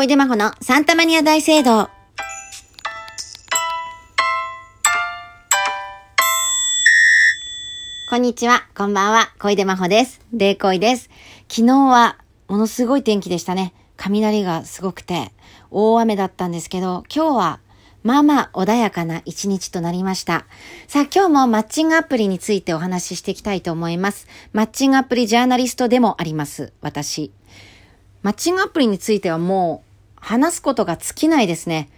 小出真帆のサンタマニア大聖堂。こんにちは、こんばんは、小出真帆です。霊恋です。昨日はものすごい天気でしたね。雷がすごくて大雨だったんですけど、今日はまあまあ穏やかな一日となりました。さあ今日もマッチングアプリについてお話ししていきたいと思います。マッチングアプリジャーナリストでもあります。私。マッチングアプリについてはもう話すことが尽きないですね。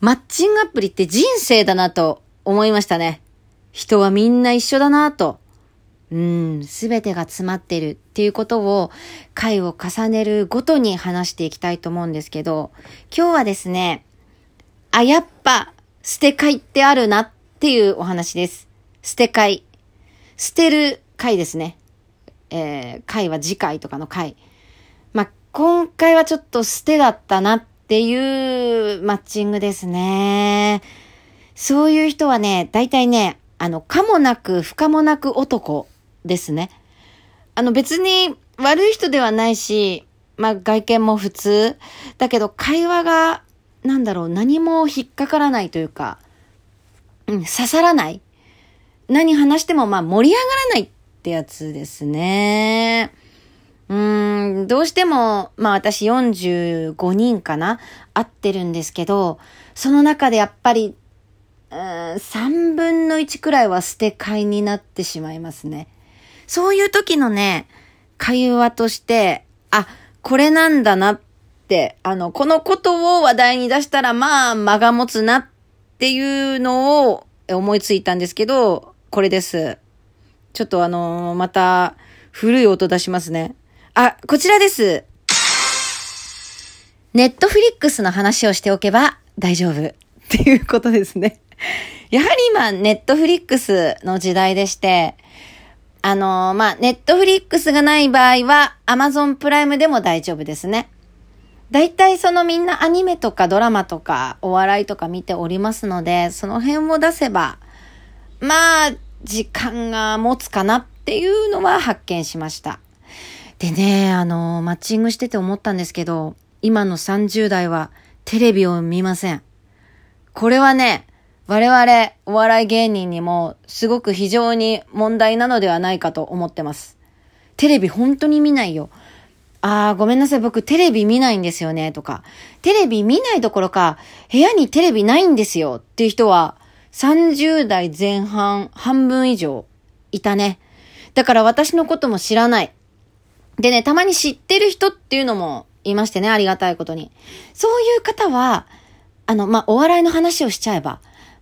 マッチングアプリって人生だなと思いましたね。人はみんな一緒だなと。うん、すべてが詰まってるっていうことを回を重ねるごとに話していきたいと思うんですけど、今日はですね、あ、やっぱ捨て会ってあるなっていうお話です。捨て会。捨てる会ですね。えー、会は次回とかの会。今回はちょっと捨てだったなっていうマッチングですね。そういう人はね、大体ね、あの、かもなく不可もなく男ですね。あの別に悪い人ではないし、まあ外見も普通。だけど会話が、なんだろう、何も引っかからないというか、うん、刺さらない。何話してもまあ盛り上がらないってやつですね。どうしても、まあ私45人かな会ってるんですけど、その中でやっぱり、うーん、3分の1くらいは捨て会になってしまいますね。そういう時のね、会話として、あ、これなんだなって、あの、このことを話題に出したら、まあ、間が持つなっていうのを思いついたんですけど、これです。ちょっとあのまた、古い音出しますね。あ、こちらです。ネットフリックスの話をしておけば大丈夫っていうことですね。やはり今、ネットフリックスの時代でして、あのーまあ、ネットフリックスがない場合は、アマゾンプライムでも大丈夫ですね。大体そのみんなアニメとかドラマとかお笑いとか見ておりますので、その辺を出せば、まあ、時間が持つかなっていうのは発見しました。でね、あのマッチングしてて思ったんですけど、今の30代はテレビを見ません。これはね、我々お笑い芸人にもすごく非常に問題なのではないかと思ってます。テレビ本当に見ないよ。あー、ごめんなさい。僕テレビ見ないんですよね。とか。テレビ見ないどころか、部屋にテレビないんですよ。っていう人は、30代前半、半分以上、いたね。だから私のことも知らない。でね、たまに知ってる人っていうのもいましてね、ありがたいことに。そういう方は、あの、まあ、お笑いの話をしちゃえば、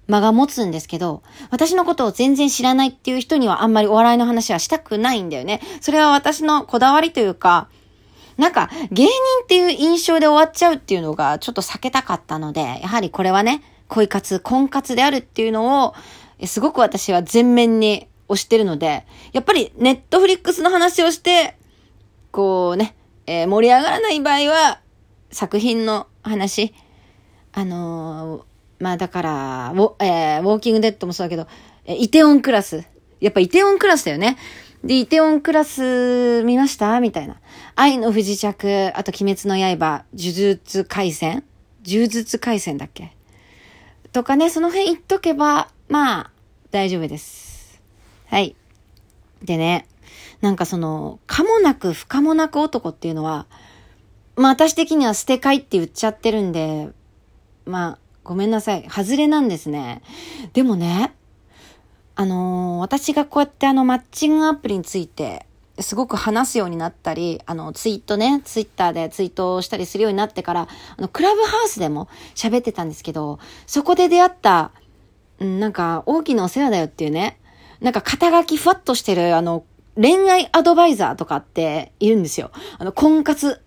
間が持つんですけど、私のことを全然知らないっていう人にはあんまりお笑いの話はしたくないんだよね。それは私のこだわりというか、なんか、芸人っていう印象で終わっちゃうっていうのがちょっと避けたかったので、やはりこれはね、恋活、婚活であるっていうのを、すごく私は全面に推してるので、やっぱりネットフリックスの話をして、こうね、えー盛り上がらない場合は、作品の話、あのーまあだから、ウォ,、えーウォーキングデッドもそうだけど、えーイテオンクラス。やっぱイテオンクラスだよね。で、イテオンクラス見ました？みたいな。愛の不時着、あと鬼滅の刃、呪術回戦呪術回戦だっけ？とかね、その辺言っとけば、まあ、大丈夫です。はい。でね、なんかその、かもなく不可もなく男っていうのは、まあ私的には捨て会って言っちゃってるんで、まあ、ごめんなさい。外れなんですね。でもね、あのー私がこうやってあのマッチングアプリについて、すごく話すようになったり、あの、ツイートね、ツイッターでツイートをしたりするようになってから、あの、クラブハウスでも喋ってたんですけど、そこで出会った、うん、なんか、大きなお世話だよっていうね、なんか肩書きふわっとしてる、あの、恋愛アドバイザーとかっているんですよ。あの、婚活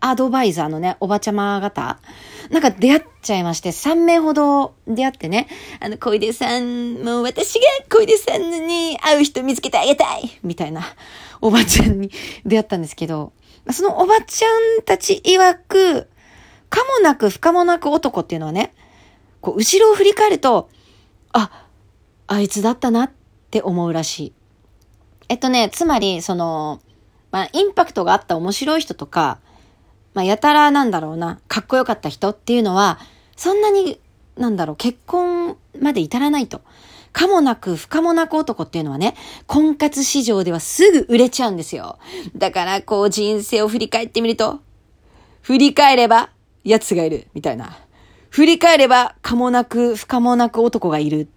アドバイザーのね、おばちゃま方。なんか出会っちゃいまして、3名ほど出会ってね、あの、小出さん、もう私が小出さんに会う人見つけてあげたいみたいなおばちゃんに出会ったんですけど、そのおばちゃんたち曰く、かもなく不可もなく男っていうのはね、こう、後ろを振り返ると、あ、あいつだったなって思うらしい。えっとね、つまり、その、まあ、インパクトがあった面白い人とか、まあ、やたらなんだろうな、かっこよかった人っていうのは、そんなに、なんだろう、結婚まで至らないと。かもなく不可もなく男っていうのはね、婚活市場ではすぐ売れちゃうんですよ。だからこう人生を振り返ってみると、振り返れば奴がいる、みたいな。振り返ればかもなく不可もなく男がいる、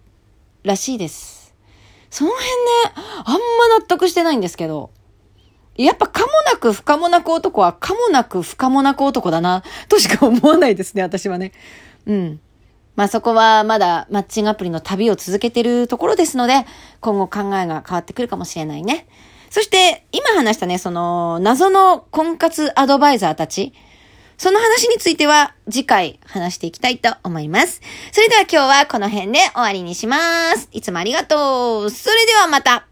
らしいです。その辺ね、あんま納得してないんですけど、やっぱかもなく不可もなく男はかもなく不可もなく男だな、としか思わないですね、私はね。うん。まあそこはまだマッチングアプリの旅を続けてるところですので、今後考えが変わってくるかもしれないね。そして今話したね、その謎の婚活アドバイザーたち。その話については次回話していきたいと思います。それでは今日はこの辺で終わりにします。いつもありがとう。それではまた。